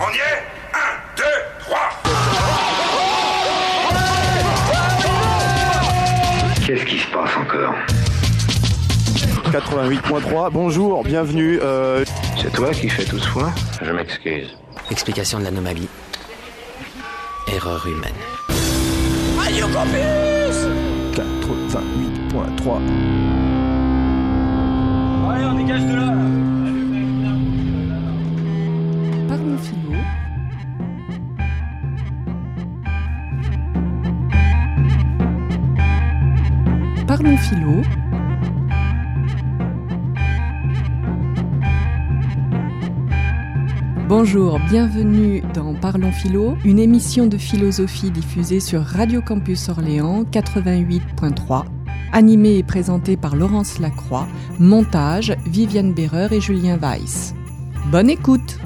On y est? 1, 2, 3 Qu'est-ce qui se passe encore? 88.3, bonjour, bienvenue. Euh... C'est toi qui fais tout ce foin? Je m'excuse. Explication de l'anomalie. Erreur humaine. Radio Campus 88.3. Allez, on dégage de là Parlons philo. Bonjour, bienvenue dans Parlons Philo, une émission de philosophie diffusée sur Radio Campus Orléans 88.3, animée et présentée par Laurence Lacroix, montage Viviane Berreur et Julien Weiss. Bonne écoute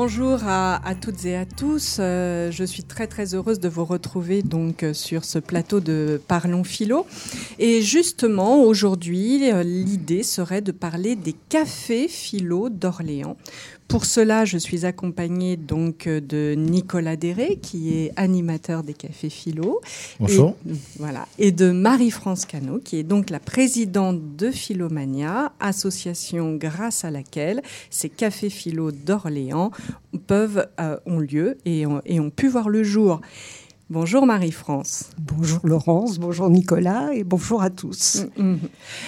Bonjour à, toutes et à tous. Euh, je suis très très heureuse de vous retrouver donc euh, sur ce plateau de Parlons Philo. Et justement, aujourd'hui, euh, l'idée serait de parler des cafés philo d'Orléans. Pour cela, je suis accompagnée donc de Nicolas Déré, qui est animateur des cafés philo. Bonjour. Et, voilà. Et de Marie-France Cano, qui est donc la présidente de Philomania, association grâce à laquelle ces cafés philo d'Orléans peuvent, euh, ont lieu et ont, et ont pu voir le jour. Bonjour Marie-France. Bonjour Laurence, bonjour Nicolas et bonjour à tous. Mm -hmm.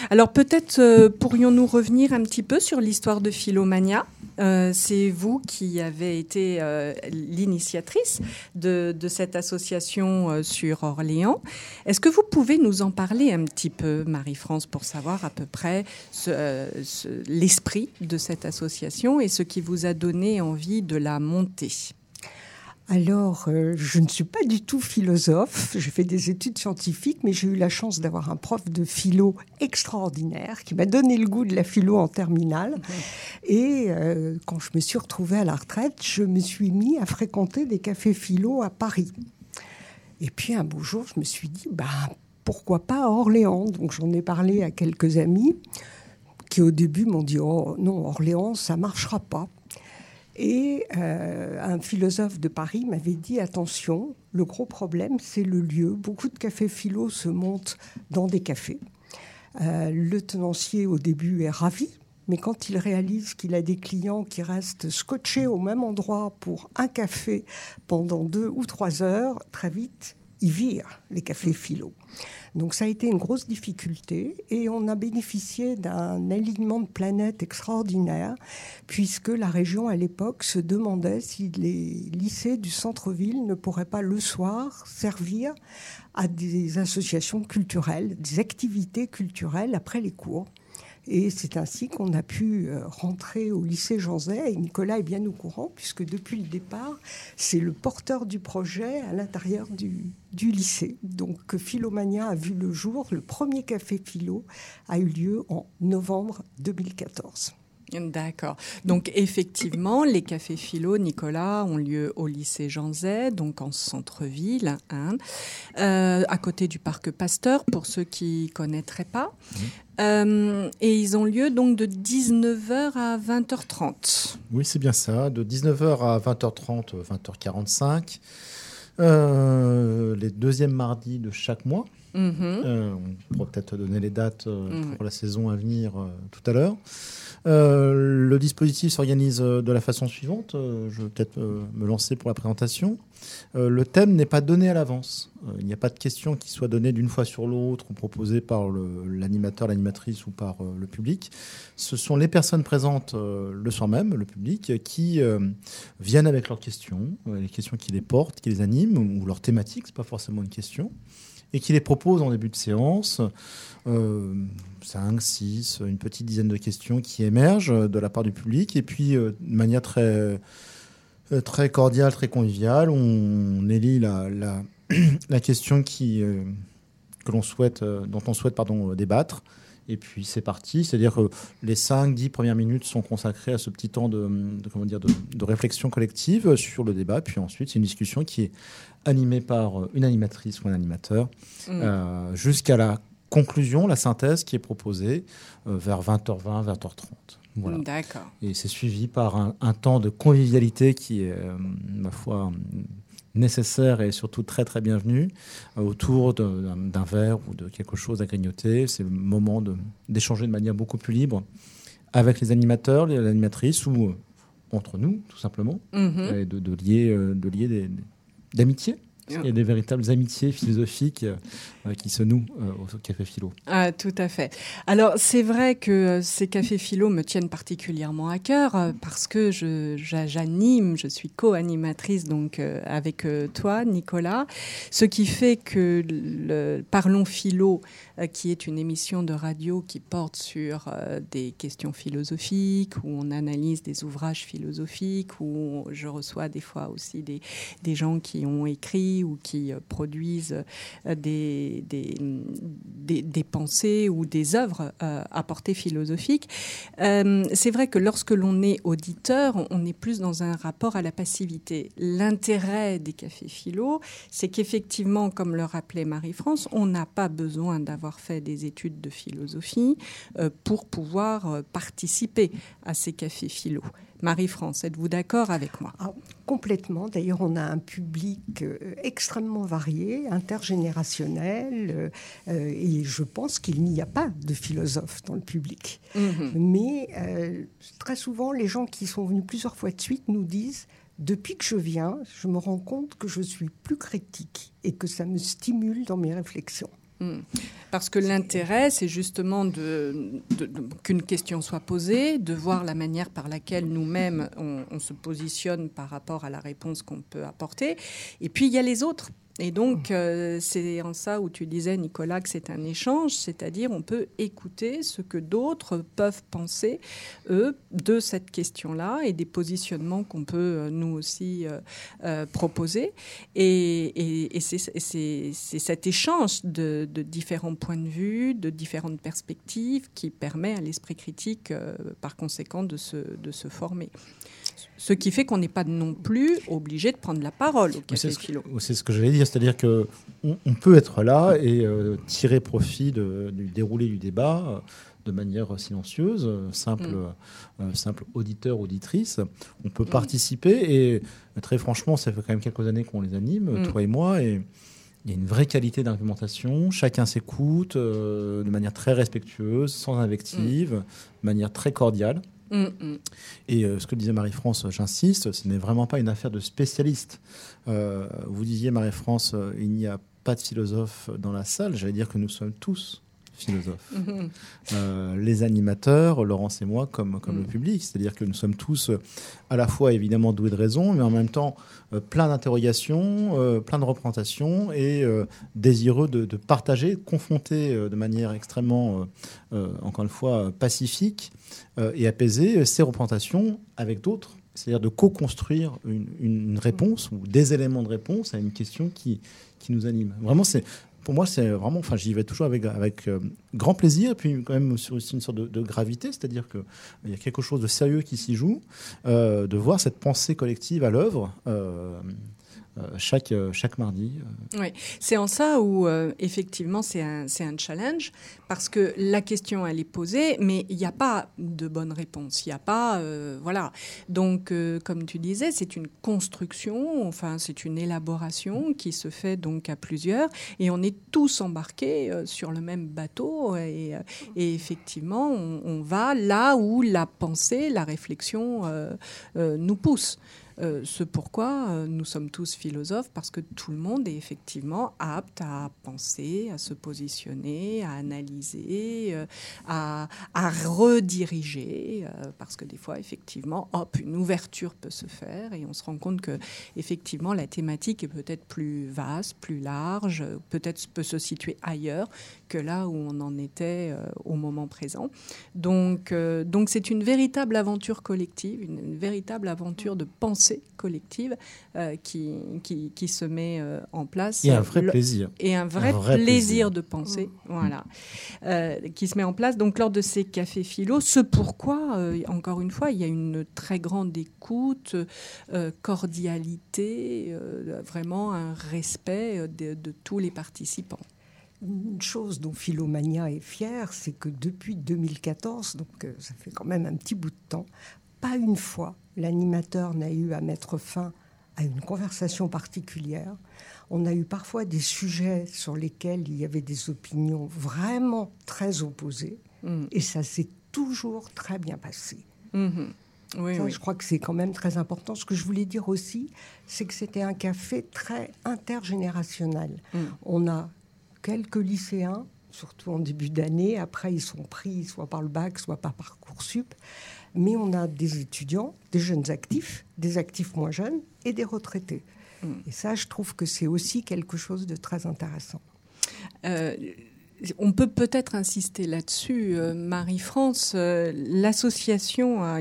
Alors peut-être euh, pourrions-nous revenir un petit peu sur l'histoire de Philomania? Euh, C'est vous qui avez été euh, l'initiatrice de, cette association euh, sur Orléans. Est-ce que vous pouvez nous en parler un petit peu, Marie-France, pour savoir à peu près l'esprit de cette association et ce qui vous a donné envie de la monter? Alors, euh, je ne suis pas du tout philosophe. J'ai fait des études scientifiques, mais j'ai eu la chance d'avoir un prof de philo extraordinaire qui m'a donné le goût de la philo en terminale. Mmh. Et euh, quand je me suis retrouvée à la retraite, je me suis mis à fréquenter des cafés philo à Paris. Et puis un beau jour, je me suis dit, bah, pourquoi pas à Orléans? Donc j'en ai parlé à quelques amis qui au début m'ont dit, oh non, Orléans, ça marchera pas. Et euh, un philosophe de Paris m'avait dit attention, le gros problème, c'est le lieu. Beaucoup de cafés philo se montent dans des cafés. Euh, le tenancier, au début, est ravi, mais quand il réalise qu'il a des clients qui restent scotchés au même endroit pour un café pendant deux ou trois heures, très vite, il vire les cafés philo. Donc ça a été une grosse difficulté et on a bénéficié d'un alignement de planètes extraordinaire puisque la région à l'époque se demandait si les lycées du centre-ville ne pourraient pas le soir servir à des associations culturelles, des activités culturelles après les cours. Et c'est ainsi qu'on a pu euh, rentrer au lycée Jean Zay. Et Nicolas est bien au courant, puisque depuis le départ, c'est le porteur du projet à l'intérieur du, du, lycée. Donc Philomania a vu le jour. Le premier café philo a eu lieu en novembre 2014. D'accord. Donc effectivement, les cafés philo, Nicolas, ont lieu au lycée Jean Zay, donc en centre-ville, hein, euh, à côté du parc Pasteur, pour ceux qui connaîtraient pas. Mmh. Euh, et ils ont lieu donc de 19h à 20h30. Oui, c'est bien ça, de 19h à 20h30, 20h45. Euh, les deuxièmes mardis de chaque mois. Mmh. Euh, on pourra peut-être donner les dates mmh. pour la saison à venir tout à l'heure. Euh, le dispositif s'organise de la façon suivante. Euh, je vais peut-être euh, me lancer pour la présentation. Euh, le thème n'est pas donné à l'avance. Euh, il n'y a pas de question qui soit donnée d'une fois sur l'autre ou proposée par l'animateur, l'animatrice ou par le public. Ce sont les personnes présentes le soir même, le public, qui viennent avec leurs questions, les questions qui les portent, qui les animent, ou leur thématique, c'est pas forcément une question et qui les propose en début de séance. Euh, 5, 6, une petite dizaine de questions qui émergent de la part du public. Et puis, euh, de manière très, euh, très cordiale, très conviviale, on, élit la, question euh, que l'on souhaite, dont on souhaite pardon, débattre. Et puis c'est parti, c'est-à-dire que les 5-10 premières minutes sont consacrées à ce petit temps de comment dire, de, de, réflexion collective sur le débat. Puis ensuite, c'est une discussion qui est animée par une animatrice ou un animateur mmh. euh, jusqu'à la conclusion, la synthèse qui est proposée euh, vers 20h20, 20h30. Voilà. D'accord. Et c'est suivi par un, un temps de convivialité qui est, euh, ma foi, nécessaire et surtout très très bienvenu euh, autour d'un verre ou de quelque chose à grignoter. C'est le moment d'échanger de manière beaucoup plus libre avec les animateurs, les animatrices ou euh, entre nous, tout simplement, Mhm. et de, de lier, euh, de lier des, d'amitié. Il y a des véritables amitiés philosophiques euh, qui se nouent euh, au Café Philo. Ah, tout à fait. Alors, c'est vrai que euh, ces cafés philo me tiennent particulièrement à cœur euh, parce que j'anime, je suis co-animatrice donc euh, avec euh, toi, Nicolas. Ce qui fait que le Parlons Philo, euh, qui est une émission de radio qui porte sur euh, des questions philosophiques, où on analyse des ouvrages philosophiques, où je reçois des fois aussi des, des gens qui ont écrit ou qui euh, produisent euh, des, pensées ou des œuvres euh, à portée philosophique. Euh, c'est vrai que lorsque l'on est auditeur, on est plus dans un rapport à la passivité. L'intérêt des cafés philo, c'est qu'effectivement, comme le rappelait Marie-France, on n'a pas besoin d'avoir fait des études de philosophie euh, pour pouvoir participer à ces cafés philo. Marie-France, êtes-vous d'accord avec moi? Ah, complètement. D'ailleurs, on a un public euh, extrêmement varié, intergénérationnel, euh, euh, et je pense qu'il n'y a pas de philosophe dans le public. Mais euh, très souvent, les gens qui sont venus plusieurs fois de suite nous disent depuis que je viens, je me rends compte que je suis plus critique et que ça me stimule dans mes réflexions. Hmm. Parce que l'intérêt, c'est justement qu'une question soit posée, de voir la manière par laquelle nous-mêmes on se positionne par rapport à la réponse qu'on peut apporter. Et puis il y a les autres. Et donc euh, c'est en ça où tu disais, Nicolas, que c'est un échange, c'est-à-dire on peut écouter ce que d'autres peuvent penser, eux, de cette question-là et des positionnements qu'on peut euh, nous aussi euh, proposer. Et, c'est cet échange de, de différents points de vue, de différentes perspectives qui permet à l'esprit critique, par conséquent, de se, de se former. Ce qui fait qu'on n'est pas non plus obligé de prendre la parole au Oui, café C'est ce, philo. que- c'est ce que j'allais dire, c'est-à-dire que on, peut être là et euh, tirer profit de- du déroulé du débat euh, de manière silencieuse, simple, Mm. euh, simple auditeur, auditrice. On peut participer et très franchement, ça fait quand même quelques années qu'on les anime, Mm. toi et moi, et il y a une vraie qualité d'argumentation. Chacun s'écoute euh, de manière très respectueuse, sans invective, de manière très cordiale. Et euh, ce que disait Marie-France, j'insiste, ce n'est vraiment pas une affaire de spécialistes. Euh, vous disiez, Marie-France, euh, il n'y a pas de philosophe dans la salle. J'allais dire que nous sommes tous philosophes. Mhm. Euh, les animateurs, Laurence et moi, comme, comme Mm. le public. C'est-à-dire que nous sommes tous euh, à la fois évidemment doués de raison, mais en même temps euh, plein d'interrogations, euh, plein de représentations et euh, désireux de, de partager, de confronter de manière extrêmement, encore une fois, pacifique et apaisée ces représentations avec d'autres. C'est-à-dire de co-construire une, une réponse ou des éléments de réponse à une question qui, qui nous anime. Vraiment, c'est pour moi, c'est vraiment, enfin, j'y vais toujours avec, avec euh, grand plaisir, et puis quand même aussi une sorte de, gravité, c'est-à-dire qu'il y a quelque chose de sérieux qui s'y joue, euh, de voir cette pensée collective à l'œuvre euh, euh, chaque, euh, chaque mardi. Oui, c'est en ça où euh, effectivement c'est un, un challenge parce que la question elle est posée, mais il n'y a pas de bonne réponse. Il n'y a pas, euh, voilà. Donc euh, comme tu disais, c'est une construction, enfin c'est une élaboration qui se fait donc à plusieurs et on est tous embarqués euh, sur le même bateau et, euh, effectivement on, on va là où la pensée, la réflexion euh, euh, nous pousse. Euh, ce pourquoi euh, nous sommes tous philosophes, parce que tout le monde est effectivement apte à penser, à se positionner, à analyser, euh, à, rediriger, parce que des fois, effectivement, hop, une ouverture peut se faire et on se rend compte que, effectivement, la thématique est peut-être plus vaste, plus large, peut-être peut se situer ailleurs que là où on en était au moment présent. Donc, donc c'est une véritable aventure collective, une, une véritable aventure de pensée collective euh, qui, qui, qui se met euh, en place. Et un vrai Le- plaisir. et un vrai, Un vrai plaisir, plaisir. de penser, voilà, euh, qui se met en place. Donc lors de ces cafés philo, ce pourquoi, euh, encore une fois, il y a une très grande écoute, euh, cordialité, euh, vraiment un respect de, de tous les participants. une chose dont Philomania est fière, c'est que depuis 2014, donc ça fait quand même un petit bout de temps, pas une fois l'animateur n'a eu à mettre fin à une conversation particulière. On a eu parfois des sujets sur lesquels il y avait des opinions vraiment très opposées, mm. et ça s'est toujours très bien passé. Mm-hmm. Oui, Je crois que c'est quand même très important. Ce que je voulais dire aussi, c'est que c'était un café très intergénérationnel. Mm. On a quelques lycéens, surtout en début d'année. Après, ils sont pris soit par le bac, soit par Parcoursup. Mais on a des étudiants, des jeunes actifs, des actifs moins jeunes et des retraités. Mm. Et ça, je trouve que c'est aussi quelque chose de très intéressant. Euh, on peut peut-être insister là-dessus, euh, Marie-France. Euh, l'association a,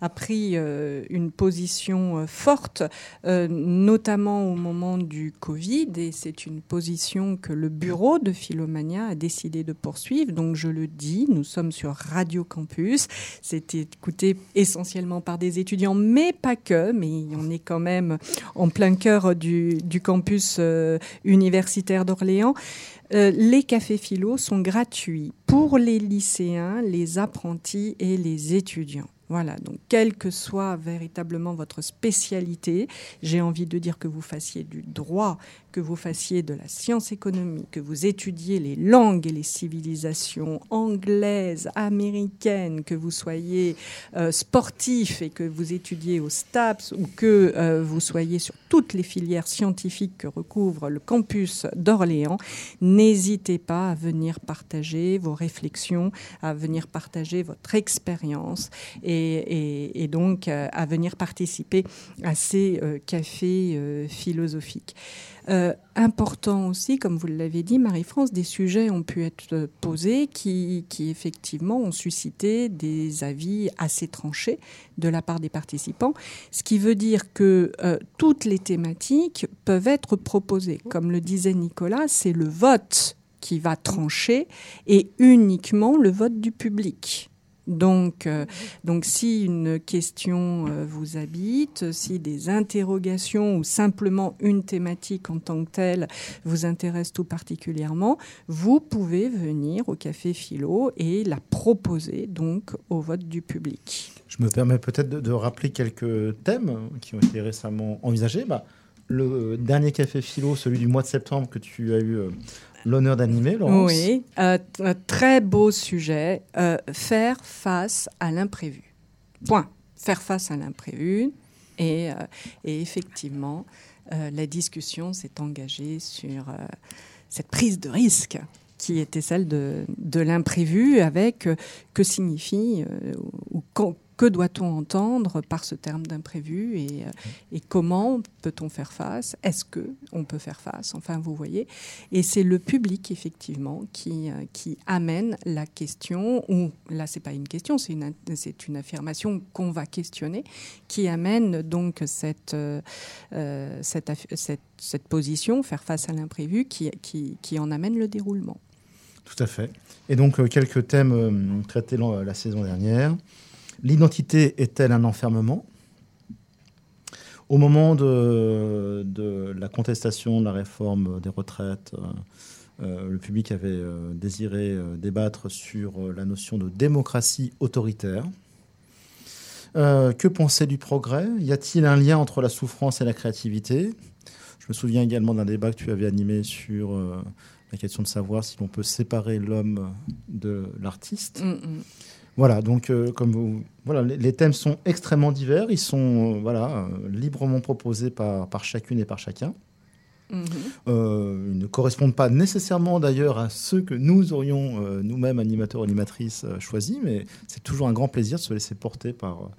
a pris euh, une position forte, notamment au moment du Covid, et c'est une position que le bureau de Philomania a décidé de poursuivre. Donc je le dis, nous sommes sur Radio Campus. C'est écouté essentiellement par des étudiants, mais pas que. Mais on est quand même en plein cœur du, du campus universitaire d'Orléans. Euh, les cafés philo sont gratuits pour les lycéens, les apprentis et les étudiants. Voilà, donc quelle que soit véritablement votre spécialité, j'ai envie de dire que vous fassiez du droit, que vous fassiez de la science économique, que vous étudiez les langues et les civilisations anglaises, américaines, que vous soyez euh, sportif et que vous étudiez au STAPS ou que euh, vous soyez sur toutes les filières scientifiques que recouvre le campus d'Orléans, n'hésitez pas à venir partager vos réflexions, à venir partager votre expérience et et, donc euh, à venir participer à ces euh, cafés euh, philosophiques. important aussi, comme vous l'avez dit, Marie-France, des sujets ont pu être posés qui, qui, effectivement ont suscité des avis assez tranchés de la part des participants, ce qui veut dire que toutes les thématiques peuvent être proposées. Comme le disait Nicolas, c'est le vote qui va trancher et uniquement le vote du public. Donc, euh, donc si une question euh, vous habite, si des interrogations ou simplement une thématique en tant que telle vous intéresse tout particulièrement, vous pouvez venir au Café Philo et la proposer donc au vote du public. Je me permets peut-être de, rappeler quelques thèmes qui ont été récemment envisagés. Bah, le dernier Café Philo, celui du mois de septembre que tu as eu euh, l'honneur d'animer, Laurence. Oui, euh, un très beau sujet, euh, faire face à l'imprévu. Point. Faire face à l'imprévu. Et, euh, et, effectivement, la discussion s'est engagée sur cette prise de risque qui était celle de, de l'imprévu avec que signifie ou que doit-on entendre par ce terme d'imprévu et, euh, et, comment peut-on faire face? Est-ce que on peut faire face? Enfin, vous voyez. Et c'est le public effectivement qui, euh, qui amène la question. Ou là, c'est pas une question, c'est une c'est une affirmation qu'on va questionner, qui amène donc cette euh, cette, cette, cette position, faire face à l'imprévu, qui, qui, qui en amène le déroulement. Tout à fait. Et donc, quelques thèmes traités la saison dernière. L'identité est-elle un enfermement? Au moment de, la contestation de la réforme des retraites, euh, euh, le public avait euh, désiré débattre sur la notion de démocratie autoritaire. que penser du progrès? Y a-t-il un lien entre la souffrance et la créativité? Je me souviens également d'un débat que tu avais animé sur la question de savoir si l'on peut séparer l'homme de l'artiste. Mm, mm. Voilà, donc euh, comme vous, voilà, les, thèmes sont extrêmement divers, ils sont euh, voilà euh, librement proposés par, par chacune et par chacun. Mhm. ils ne correspondent pas nécessairement d'ailleurs à ceux que nous aurions nous-mêmes animateurs animatrices choisis, mais c'est toujours un grand plaisir de se laisser porter par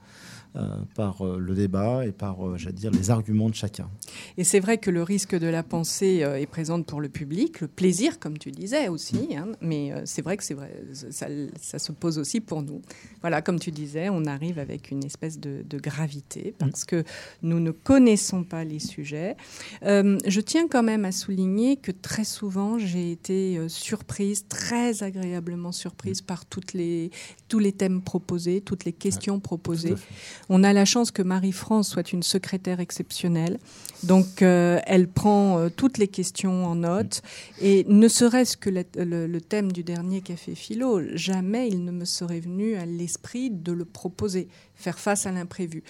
par euh, le débat et par, euh, dire, les arguments de chacun. Et c'est vrai que le risque de la pensée est présent pour le public, le plaisir, comme tu disais aussi, mm. hein, mais c'est vrai que c'est vrai, ça, ça, se pose aussi pour nous. Voilà, comme tu disais, on arrive avec une espèce de, gravité parce que nous ne connaissons pas les sujets. je tiens quand même à souligner que très souvent, j'ai été euh, surprise, très agréablement surprise par toutes les, tous les thèmes proposés, toutes les questions proposées. On a la chance que Marie-France soit une secrétaire exceptionnelle. Donc, euh, elle prend euh, toutes les questions en note. Et ne serait-ce que le, thème du dernier Café Philo, jamais il ne me serait venu à l'esprit de le proposer faire face à l'imprévu.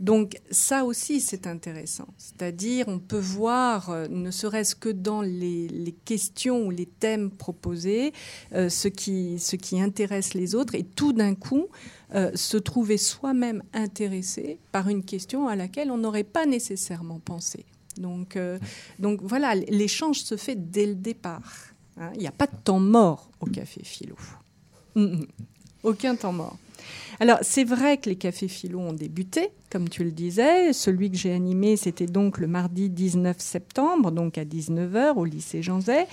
Donc ça aussi, c'est intéressant. C'est-à-dire, on peut voir, euh, ne serait-ce que dans les, questions ou les thèmes proposés, ce, qui, ce qui intéresse les autres, et tout d'un coup, se trouver soi-même intéressé par une question à laquelle on n'aurait pas nécessairement pensé. Donc, donc voilà, l'échange se fait dès le départ. Hein. Il n'y a pas de temps mort au café philo. Aucun temps mort. Alors, c'est vrai que les cafés philo ont débuté, comme tu le disais. Celui que j'ai animé, c'était donc le mardi 19 septembre, donc à 19h au lycée Jean Zay.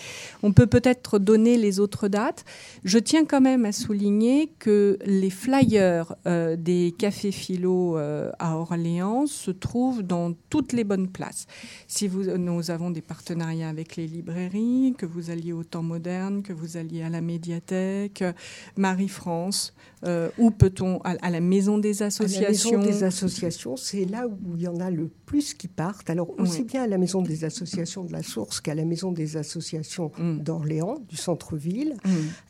On peut peut-être donner les autres dates. Je tiens quand même à souligner que les flyers euh, des cafés philo euh, à Orléans se trouvent dans toutes les bonnes places. Si nous avons des partenariats avec les librairies, que vous alliez au temps moderne, que vous alliez à la médiathèque, Marie-France, euh, où peut-on à, la maison des associations. la maison des associations, c'est là où il y en a le plus qui partent. Alors aussi bien à la maison des associations de la Source qu'à la maison des associations mm. d'Orléans, du centre-ville,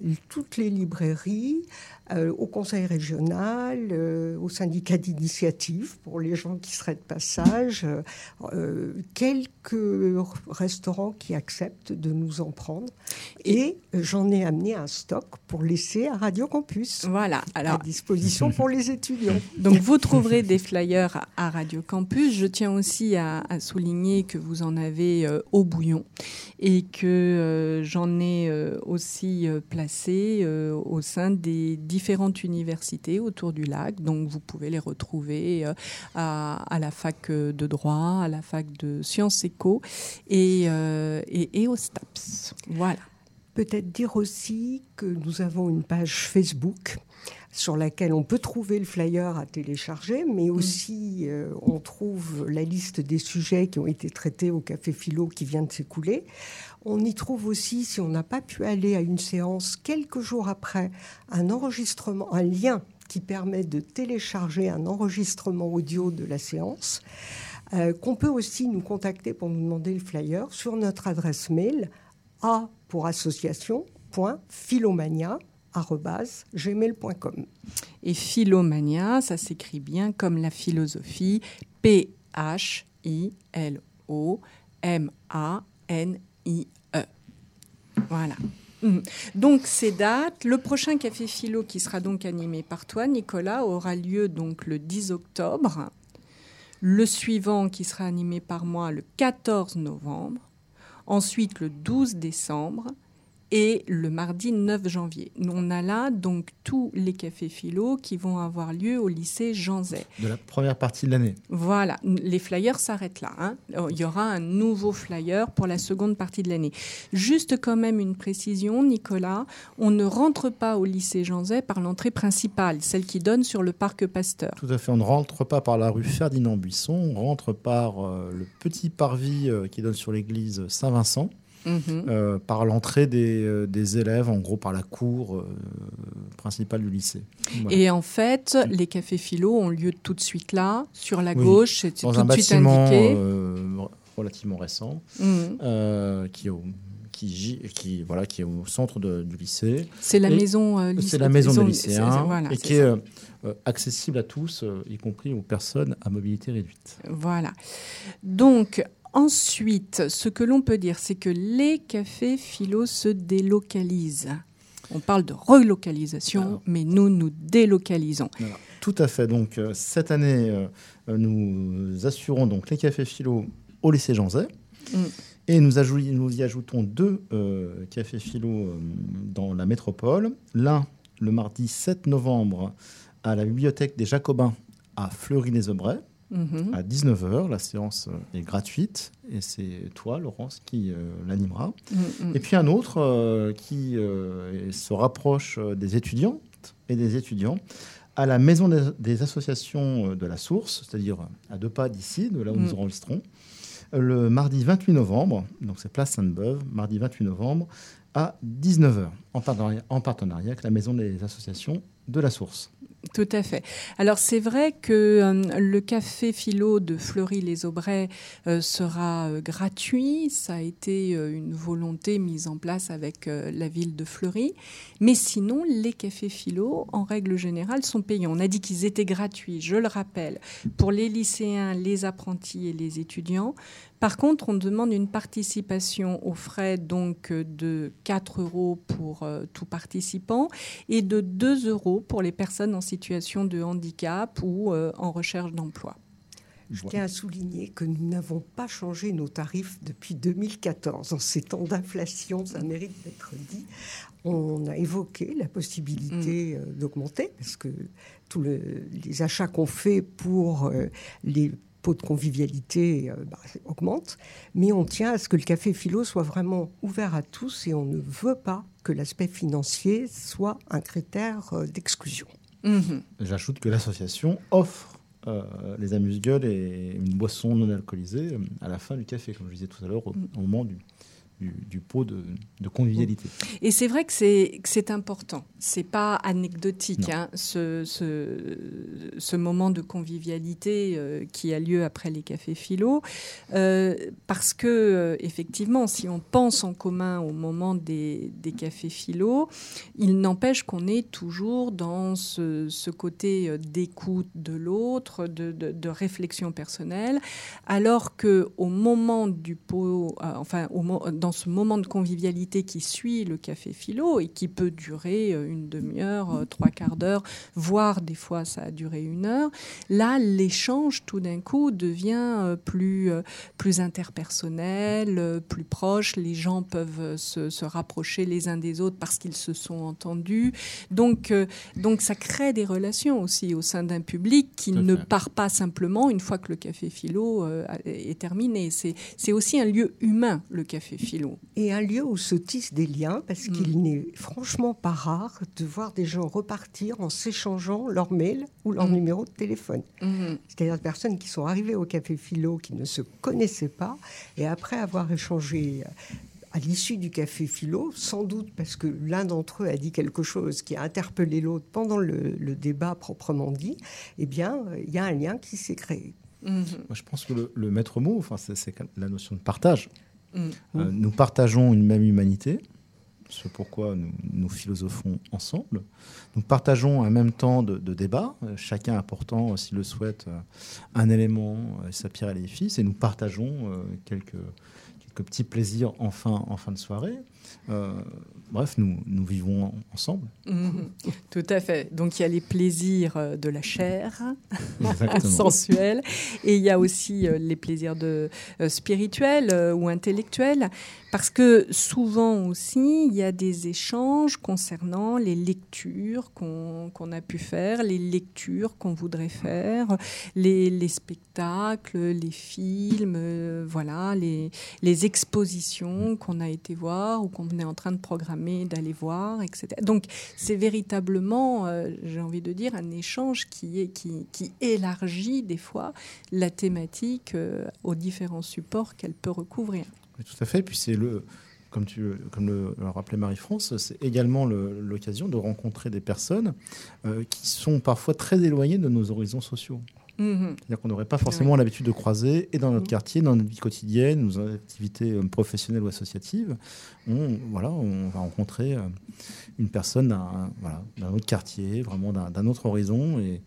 mm. toutes les librairies, euh, au conseil régional, euh, au syndicat d'initiative pour les gens qui seraient de passage, euh, quelques restaurants qui acceptent de nous en prendre. Et j'en ai amené un stock pour laisser à Radio Campus. Voilà, alors, à disposition pour les étudiants. Donc vous trouverez des flyers à Radio Campus. Je tiens aussi à, souligner que vous en avez au bouillon et que j'en ai aussi placé au sein des différentes universités autour du lac. Donc vous pouvez les retrouver euh, à, la fac de droit, à la fac de sciences éco et, euh, et, et au STAPS. Voilà. Peut-être dire aussi que nous avons une page Facebook sur laquelle on peut trouver le flyer à télécharger, mais mm. aussi euh, on trouve la liste des sujets qui ont été traités au Café Philo qui vient de s'écouler. On y trouve aussi, si on n'a pas pu aller à une séance quelques jours après, un enregistrement, un lien qui permet de télécharger un enregistrement audio de la séance, euh, qu'on peut aussi nous contacter pour nous demander le flyer sur notre adresse mail a pour gmail.com. Et Philomania, ça s'écrit bien comme la philosophie, P-H-I-L-O-M-A-N-I-E. Voilà. Mm. Donc ces dates, le prochain café philo qui sera donc animé par toi, Nicolas, aura lieu donc le 10 octobre. Le suivant qui sera animé par moi le 14 novembre. Ensuite le 12 décembre et le mardi 9 janvier. On a là donc tous les cafés philo qui vont avoir lieu au lycée Jean Zay. De la première partie de l'année. Voilà, les flyers s'arrêtent là. Hein. Oh, il y aura un nouveau flyer pour la seconde partie de l'année. Juste quand même une précision, Nicolas, on ne rentre pas au lycée Jean Zay par l'entrée principale, celle qui donne sur le parc Pasteur. Tout à fait, on ne rentre pas par la rue Ferdinand Buisson, on rentre par euh, le petit parvis euh, qui donne sur l'église Saint-Vincent. Mhm. Euh, par l'entrée euh, des, élèves, en gros par la cour euh, principale du lycée. Et en fait, les cafés philo ont lieu tout de suite là, sur la gauche, c'est tout de suite indiqué. relativement récent, mhm. qui qui, qui, voilà, qui est au centre du lycée. C'est la, maison, C'est la maison de lycéens et qui est accessible à tous, y compris aux personnes à mobilité réduite. Voilà. Donc, Ensuite, ce que l'on peut dire, c'est que les cafés philo se délocalisent. On parle de relocalisation, mais nous, nous délocalisons. tout à fait. Donc, euh, cette année, euh, nous assurons donc les cafés philo au lycée Jean Zay. Mm. Et nous, nous, y ajoutons deux euh, cafés philo dans la métropole. L'un, le mardi 7 novembre, à la bibliothèque des Jacobins à Fleury-les-Aubrais. Mhm. à 19h. La séance euh, est gratuite et c'est toi, Laurence, qui euh, l'animera. Mhm. Et puis un autre euh, qui se rapproche des étudiantes et des étudiants à la maison des, associations de la Source, c'est-à-dire à deux pas d'ici, de là où nous mhm. enregistrons. le mardi 28 novembre, donc c'est place Sainte-Beuve, mardi 28 novembre, à 19h, en partenariat, en partenariat avec la Maison des associations de la Source. Tout à fait. Alors c'est vrai que euh, le café philo de Fleury-les-Aubrais euh, sera euh, gratuit. Ça a été une volonté mise en place avec la ville de Fleury. Mais sinon, les cafés philo, en règle générale, sont payants. On a dit qu'ils étaient gratuits, je le rappelle, pour les lycéens, les apprentis et les étudiants. Par contre, on demande une participation aux frais donc de 4 euros pour tout participant et de 2 euros pour les personnes en situation de handicap ou euh, en recherche d'emploi. Je tiens à souligner que nous n'avons pas changé nos tarifs depuis 2014. En ces temps d'inflation, ça mérite d'être dit. On a évoqué la possibilité mm. euh, d'augmenter, parce que tous les achats qu'on fait pour euh, les pots de convivialité bah, augmentent. Mais on tient à ce que le café philo soit vraiment ouvert à tous et on ne veut pas que l'aspect financier soit un critère d'exclusion. Mhm. J'ajoute que l'association offre euh, les amuse-gueules et une boisson non alcoolisée euh, à la fin du café, comme je disais tout à l'heure, au, mm. moment du, du, pot de, convivialité. Et c'est vrai que c'est important. C'est pas anecdotique hein, ce, ce, moment de convivialité euh, qui a lieu après les cafés philo, euh, parce que euh, effectivement, si on pense en commun au moment des, des cafés philo, il n'empêche qu'on est toujours dans ce, côté d'écoute de l'autre, de, de, réflexion personnelle, alors que au moment du pot, enfin au, dans ce moment de convivialité qui suit le café philo et qui peut durer euh, une demi-heure, euh, trois quarts d'heure, voire des fois ça a duré une heure, là l'échange tout d'un coup devient euh, plus, plus interpersonnel, plus proche, les gens peuvent se, rapprocher les uns des autres parce qu'ils se sont entendus. Donc, donc ça crée des relations aussi au sein d'un public qui ne part pas simplement une fois que le café philo est terminé. C'est aussi un lieu humain, le café philo. Et un lieu où se tissent des liens, parce qu'il mm. n'est franchement pas rare de voir des gens repartir en s'échangeant leur mail ou leur mm. numéro de téléphone. Mm. C'est-à-dire des personnes qui sont arrivées au café philo, qui ne se connaissaient pas, et après avoir échangé euh, à l'issue du café philo, sans doute parce que l'un d'entre eux a dit quelque chose qui a interpellé l'autre pendant le, débat proprement dit, eh bien, il y a un lien qui s'est créé. Moi, je pense que le, le maître mot, enfin, c'est la notion de partage. Euh, nous partageons une même humanité, ce pourquoi nous, philosophons ensemble. Nous partageons un même temps de, débat, euh, chacun apportant, s'il le souhaite, euh, un élément, sa pierre à l'édifice, et nous partageons quelques, petits plaisirs en fin de soirée. Bref, nous, nous vivons ensemble. Mhm. tout à fait. Donc il y a les plaisirs de la chair, sensuelle, et il y a aussi les plaisirs de, spirituels ou intellectuels. Parce que souvent aussi, il y a des échanges concernant les lectures qu'on a pu faire, les lectures qu'on voudrait faire, les, spectacles, les films, euh, voilà, les, les expositions qu'on a été voir ou qu'on est en train de programmer d'aller voir, etc. Donc c'est véritablement, euh, j'ai envie de dire, un échange qui, est, qui, qui élargit des fois la thématique euh, aux différents supports qu'elle peut recouvrir tout à fait. Puis c'est le, comme, tu, comme le, rappelait Marie-France, c'est également l'occasion de rencontrer des personnes euh, qui sont parfois très éloignées de nos horizons sociaux. Mm-hmm. C'est-à-dire qu'on n'aurait pas forcément l'habitude de croiser, et dans notre mm-hmm. quartier, dans notre vie quotidienne, nos activités euh, professionnelles ou associatives, on, voilà, on va rencontrer euh, une personne d'un voilà, autre quartier, vraiment d'un autre horizon. Et,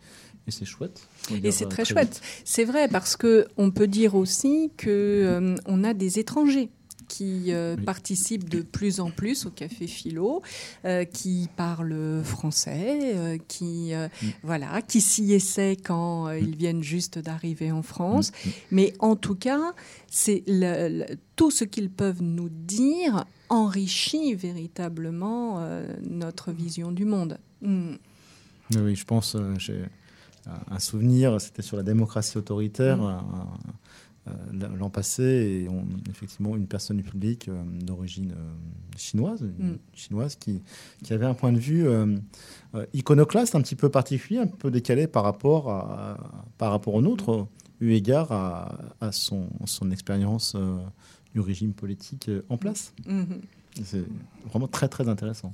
et c'est chouette. Et c'est très, chouette. C'est vrai parce que on peut dire aussi que euh, on a des étrangers qui euh, participent de plus en plus au Café Philo, euh, qui parlent français, qui mm. voilà, qui s'y essaient quand ils viennent juste d'arriver en France. Mais en tout cas, c'est tout ce qu'ils peuvent nous dire enrichit véritablement notre vision du monde. Oui, je pense. j'ai un souvenir, c'était sur la démocratie autoritaire. Mm. L'an passé, et effectivement une personne du public euh, d'origine euh, chinoise, mm. chinoise qui, qui, avait un point de vue euh, iconoclaste un petit peu particulier, un peu décalé par rapport, à, par rapport au nôtre, eu égard à, son, son expérience du régime politique en place. Mhm. C'est vraiment très très intéressant.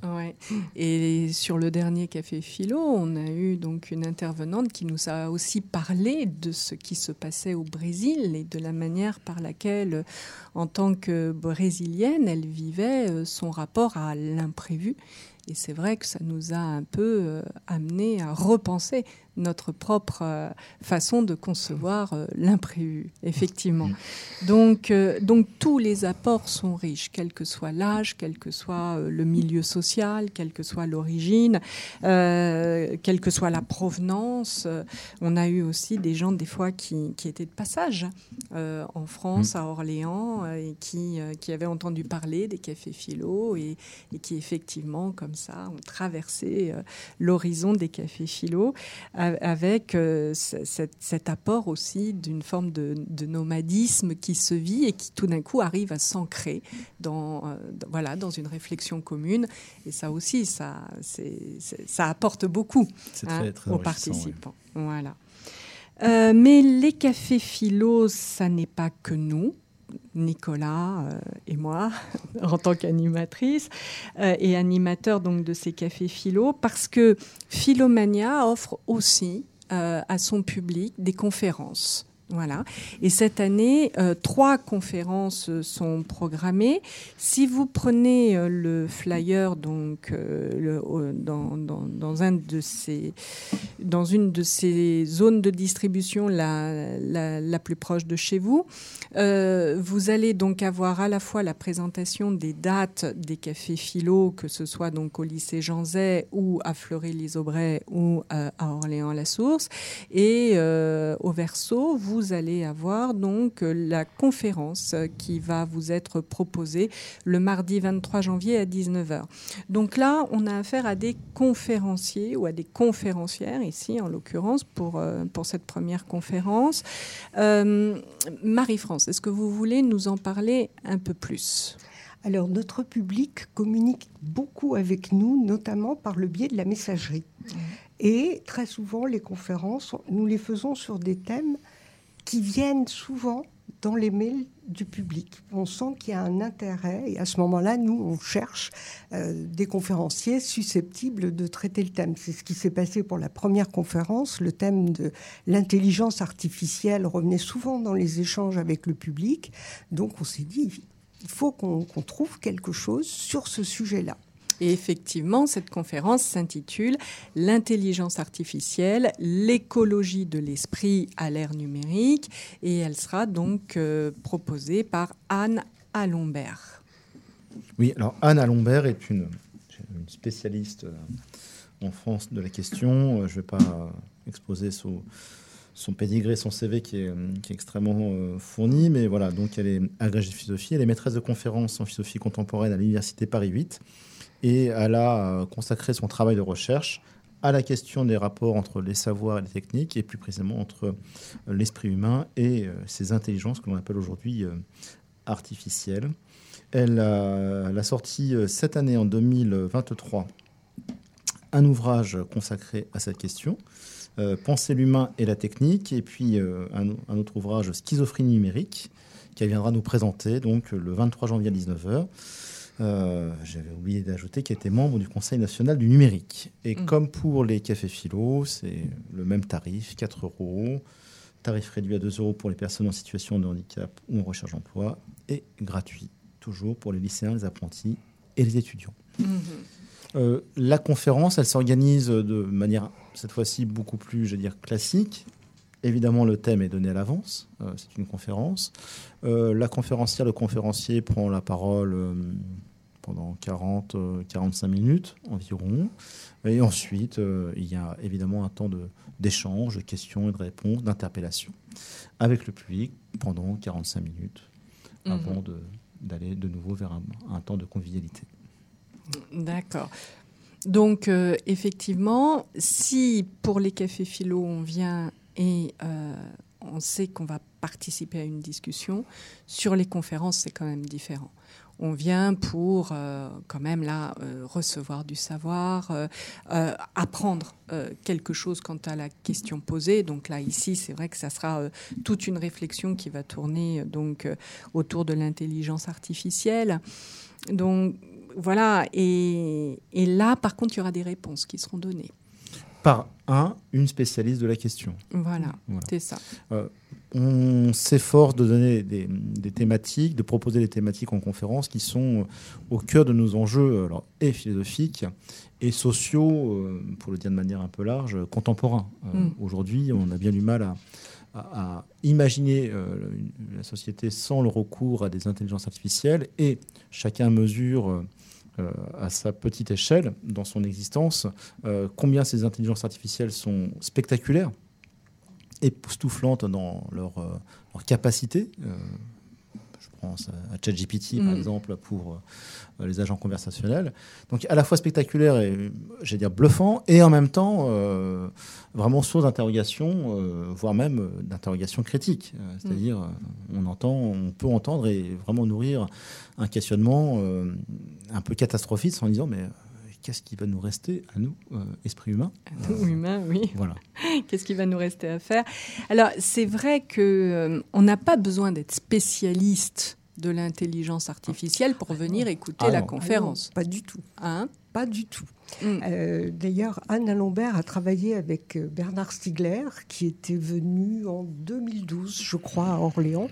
Et sur le dernier café philo, on a eu donc une intervenante qui nous a aussi parlé de ce qui se passait au Brésil et de la manière par laquelle, en tant que brésilienne, elle vivait son rapport à l'imprévu. Et c'est vrai que ça nous a un peu euh, amené à repenser notre propre euh, façon de concevoir euh, l'imprévu, effectivement. Donc, euh, donc tous les apports sont riches, quel que soit l'âge, quel que soit le milieu social, quelle que soit l'origine, quelle que soit la provenance. On a eu aussi des gens des fois qui, qui étaient de passage en France, mm. à Orléans, et qui, qui avaient entendu parler des cafés philo et, et qui effectivement, comme ça, ont traversé l'horizon des cafés philo avec euh, cet, apport aussi d'une forme de, nomadisme qui se vit et qui tout d'un coup arrive à s'ancrer dans, euh, voilà, dans une réflexion commune. Et ça aussi, ça, ça apporte beaucoup hein, aux participants. Voilà. Euh, mais les cafés philo, ça n'est pas que nous. Nicolas euh, et moi, en tant qu'animatrice euh, et animateur donc de ces cafés philo, parce que Philomania offre aussi euh, à son public des conférences voilà. Et cette année, euh, trois conférences sont programmées. Si vous prenez euh, le flyer, donc euh, dans, une de ces zones de distribution la, plus proche de chez vous, vous allez donc avoir à la fois la présentation des dates des cafés philo, que ce soit donc au lycée Jean Zay ou à Fleury-les-Aubrais ou à Orléans-la-Source, et au verso, vous vous allez avoir donc la conférence qui va vous être proposée le mardi 23 janvier à 19h. Donc là, on a affaire à des conférenciers ou à des conférencières ici en l'occurrence pour, euh, pour cette première conférence. Euh, Marie-France, est-ce que vous voulez nous en parler un peu plus? Alors notre public communique beaucoup avec nous, notamment par le biais de la messagerie. Mmh. Et très souvent, les conférences, nous les faisons sur des thèmes qui viennent souvent dans les mails du public. On sent qu'il y a un intérêt et à ce moment-là, nous, on cherche euh, des conférenciers susceptibles de traiter le thème. C'est ce qui s'est passé pour la première conférence. Le thème de l'intelligence artificielle revenait souvent dans les échanges avec le public. Donc on s'est dit, il faut qu'on trouve quelque chose sur ce sujet-là. Et effectivement, cette conférence s'intitule L'intelligence artificielle, l'écologie de l'esprit à l'ère numérique et elle sera donc euh, proposée par Anne Alombert. Oui, alors Anne Alombert est une, spécialiste euh, en France de la question. Euh, je ne vais pas exposer son, son pédigré, son CV qui est, qui est extrêmement fourni, mais voilà, donc elle est agrégée de philosophie, elle est maîtresse de conférences en philosophie contemporaine à l'Université Paris 8 et elle a euh, consacré son travail de recherche à la question des rapports entre les savoirs et les techniques, et plus précisément entre euh, l'esprit humain et ces euh, intelligences que l'on appelle aujourd'hui artificielles. Elle a, sorti cette année, en 2023, un ouvrage consacré à cette question, Penser l'humain et la technique, et puis un, autre ouvrage, Schizophrénie numérique, qu'elle viendra nous présenter donc le 23 janvier à 19h. Euh, j'avais oublié d'ajouter qu'il était membre du Conseil national du numérique. Et mm. comme pour les cafés philo, c'est le même tarif, 4 euros. Tarif réduit à 2 euros pour les personnes en situation de handicap ou en recherche d'emploi. Et gratuit, toujours pour les lycéens, les apprentis et les étudiants. Mm-hmm. Euh, la conférence, elle s'organise de manière, cette fois-ci, beaucoup plus, je veux dire, classique. Évidemment, le thème est donné à l'avance. Euh, c'est une conférence. la conférencière, le conférencier prend la parole pendant 40-45 euh, minutes environ. Et ensuite, euh, il y a évidemment un temps d'échange, de, questions et de réponses, d'interpellation avec le public pendant 45 minutes mhm. avant d'aller de, nouveau vers un, temps de convivialité. D'accord. Donc, euh, effectivement, si pour les cafés philo, on vient et on sait qu'on va participer à une discussion, sur les conférences, c'est quand même différent on vient pour euh, quand même là recevoir du savoir, apprendre quelque chose quant à la question posée. Donc là ici, c'est vrai que ça sera toute une réflexion qui va tourner donc autour de l'intelligence artificielle. Donc voilà, et là par contre, il y aura des réponses qui seront données par un, une spécialiste de la question. Voilà, c'est ça. Euh, on s'efforce de donner des, thématiques, de proposer des thématiques en conférence qui sont au cœur de nos enjeux alors, et philosophiques et sociaux, euh, pour le dire de manière un peu large, contemporains. Euh, mm. Aujourd'hui, on a bien du mal à, à, imaginer la société sans le recours à des intelligences artificielles et chacun mesure euh, à sa petite échelle dans son existence, euh, combien ces intelligences artificielles sont spectaculaires, époustouflantes dans leur, euh, leur capacité à ChatGPT, par mm. exemple, pour euh, les agents conversationnels. Donc, à la fois spectaculaire et, j'allais dire, bluffant, et en même temps, euh, vraiment source d'interrogation, euh, voire même d'interrogation critique. C'est-à-dire, on entend, on peut entendre et vraiment nourrir un questionnement un peu catastrophiste en disant, mais qu'est-ce qui va nous rester à nous, euh, esprits humains À nous, humains, oui. Voilà. qu'est-ce qui va nous rester à faire? Alors, c'est vrai qu'on euh, on n'a pas besoin d'être spécialiste de l'intelligence artificielle pour ah, venir écouter la conférence. pas du tout. Hein? Pas du tout. Hmm. Euh, d'ailleurs, Anne Lambert a travaillé avec Bernard Stiegler, qui était venu en 2012, je crois, à Orléans.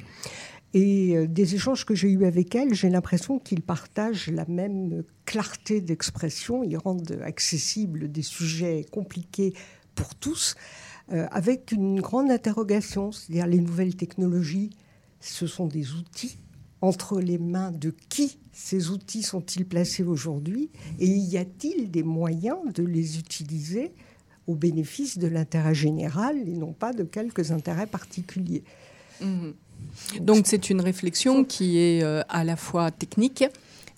Et euh, des échanges que j'ai eus avec elle, j'ai l'impression qu'ils partagent la même clarté d'expression. Ils rendent accessibles des sujets compliqués pour tous, euh, avec une grande interrogation, c'est-à-dire les nouvelles technologies, ce sont des outils. Entre les mains de qui ces outils sont-ils placés aujourd'hui? Et y a-t-il des moyens de les utiliser au bénéfice de l'intérêt général et non pas de quelques intérêts particuliers? Mmh. Donc c'est une réflexion qui est euh, à la fois technique,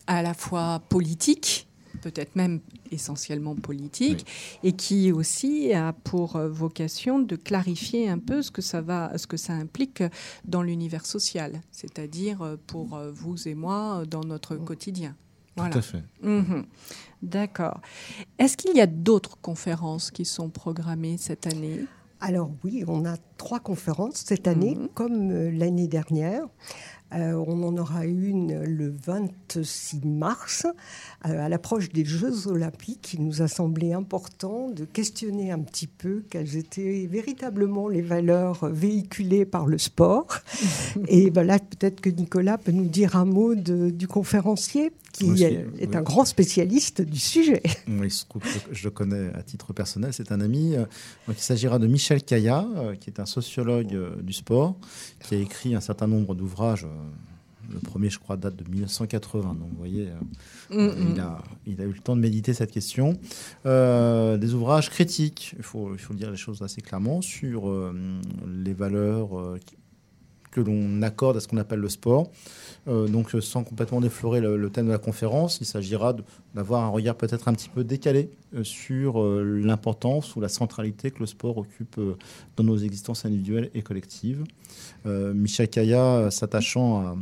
à la fois politique, peut-être même essentiellement politique, et qui aussi a pour euh, vocation de clarifier un peu ce que ça va, ce que ça implique dans l'univers social, c'est-à-dire euh, pour vous et moi dans notre quotidien. Voilà. Tout à fait. Mhm. D'accord. Est-ce qu'il y a d'autres conférences qui sont programmées cette année? Alors oui, on a trois conférences cette année, mhm. comme euh, l'année dernière. Euh, on en aura une le 26 mars, euh, à l'approche des Jeux olympiques. Il nous a semblé important de questionner un petit peu quelles étaient véritablement les valeurs véhiculées par le sport. Et voilà, peut-être que Nicolas peut nous dire un mot du conférencier qui est, un grand spécialiste du sujet. Oui, je le connais à titre personnel, c'est un ami. Euh, il s'agira de Michel Caillat, qui est un sociologue du sport, qui a écrit un certain nombre d'ouvrages. Le premier, je crois, date de 1980. Donc, vous voyez, mm, mm. il, a, il, a, eu le temps de méditer cette question. des ouvrages critiques, il faut, il faut dire les choses assez clairement, sur les valeurs que l'on accorde à ce qu'on appelle le sport. Euh, donc, sans complètement déflorer le, thème de la conférence, il s'agira d'avoir un regard peut-être un petit peu décalé euh, sur euh, l'importance ou la centralité que le sport occupe dans nos existences individuelles et collectives. Michel Kaya s'attachant à,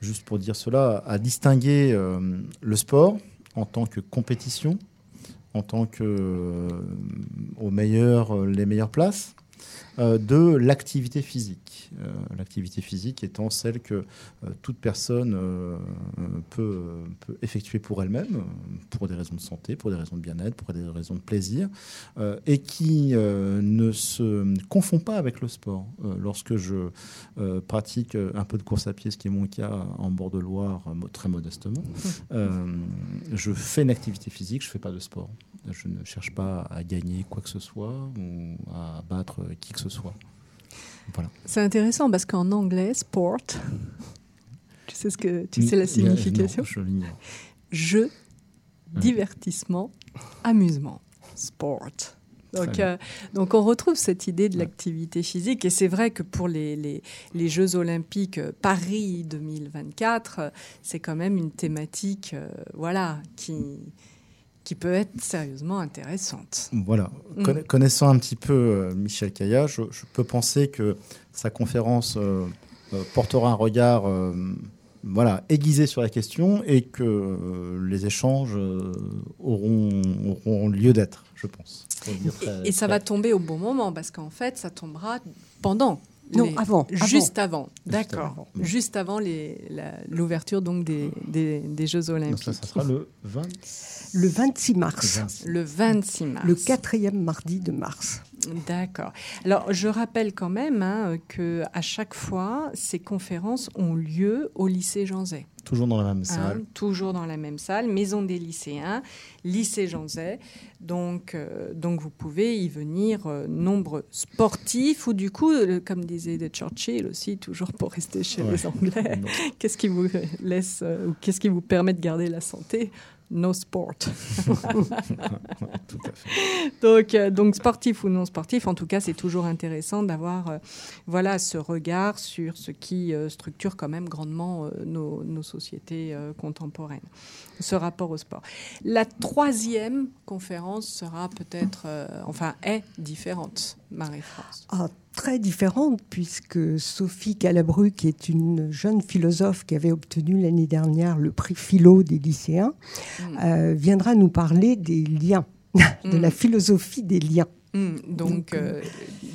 juste pour dire cela, à distinguer le sport en tant que compétition, en tant que aux meilleurs, les meilleures places, de l'activité physique. Euh, l'activité physique étant celle que euh, toute personne euh, peut, effectuer pour elle-même, pour des raisons de santé, pour des raisons de bien-être, pour des raisons de plaisir, et qui ne se confond pas avec le sport. lorsque je pratique un peu de course à pied, ce qui est mon cas en bord de Loire, très modestement, je fais une activité physique, je ne fais pas de sport. Je ne cherche pas à gagner quoi que ce soit ou à battre qui que ce soit. C'est intéressant parce qu'en anglais, sport, tu sais, ce que, tu sais la signification? Jeu, divertissement, amusement. Sport. Donc, euh, donc, on retrouve cette idée de l'activité physique. Et c'est vrai que pour les, les, les, Jeux olympiques euh, Paris 2024, euh, c'est quand même une thématique voilà, qui, qui peut être sérieusement intéressante. Voilà. Mm. Connaissant un petit peu euh, Michel Caillat, je, peux penser que sa conférence euh, euh, portera un regard voilà, aiguiser sur la question et que les échanges auront, auront lieu d'être, je pense. et, ça va tomber au bon moment parce qu'en fait, ça tombera pendant non, avant. Juste avant, d'accord. Juste avant l'ouverture donc des, des, Jeux Olympiques. Donc ça, ça sera le 20... Le 26 mars. Le 26 mars. Le quatrième mardi de mars. D'accord. Alors, je rappelle quand même hein, que à chaque fois, ces conférences ont lieu au lycée Jean Zay. Toujours dans la même hein, salle. toujours dans la même salle, maison des lycéens, lycée Jean Zay. Donc, euh, donc vous pouvez y venir euh, nombre sportif ou du coup, euh, comme disait de Churchill aussi, toujours pour rester chez les Anglais, qu'est-ce qui vous laisse ou qu'est-ce qui vous permet de garder la santé no sport. Tout à fait. Donc, euh, donc, sportif ou non sportif, en tout cas, c'est toujours intéressant d'avoir euh, voilà, ce regard sur ce qui euh, structure quand même grandement nos, nos, sociétés contemporaines, ce rapport au sport. La troisième conférence sera peut-être, enfin, est différente, Marie-France. Ah, très différente puisque Sophie Calabru, qui est une jeune philosophe qui avait obtenu l'année dernière le prix philo des lycéens, mm. euh, viendra nous parler des liens, de la mm. philosophie des liens. Mm. donc, euh,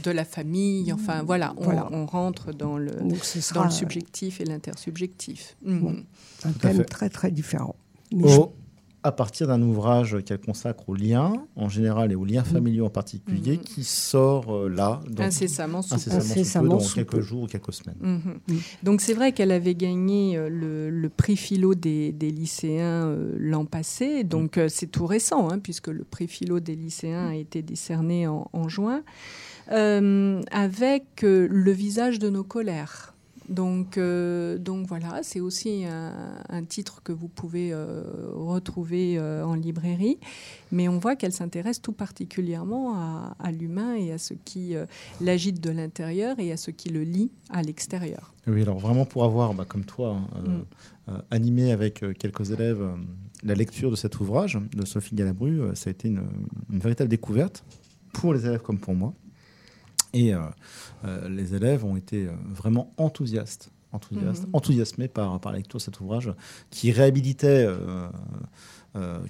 de la famille, enfin voilà, on, rentre dans le, dans le subjectif et l'intersubjectif. un thème très très différent. Mais à partir d'un ouvrage qu'elle consacre aux liens en général et aux liens familiaux en particulier, mm-hmm. qui sort euh, là, dans, incessamment, incessamment, dans quelques jours ou quelques semaines. Mm-hmm. Mm. Donc c'est vrai qu'elle avait gagné euh, le, prix philo des, lycéens euh, l'an passé, donc c'est tout récent, hein, puisque le prix philo des lycéens a été décerné en, en juin, avec le visage de nos colères. Donc, euh, donc voilà, c'est aussi un, titre que vous pouvez euh, retrouver euh, en librairie. Mais on voit qu'elle s'intéresse tout particulièrement à, l'humain et à ce qui l'agite de l'intérieur et à ce qui le lie à l'extérieur. Oui, alors vraiment pour avoir, bah, comme toi, hein, mm. animé avec quelques élèves la lecture de cet ouvrage de Sophie Galabru, ça a été une véritable découverte pour les élèves comme pour moi. Et euh, euh, les élèves ont été euh, vraiment enthousiastes, enthousiastes mhm. enthousiasmés par, par la lecture de cet ouvrage qui réhabilitait.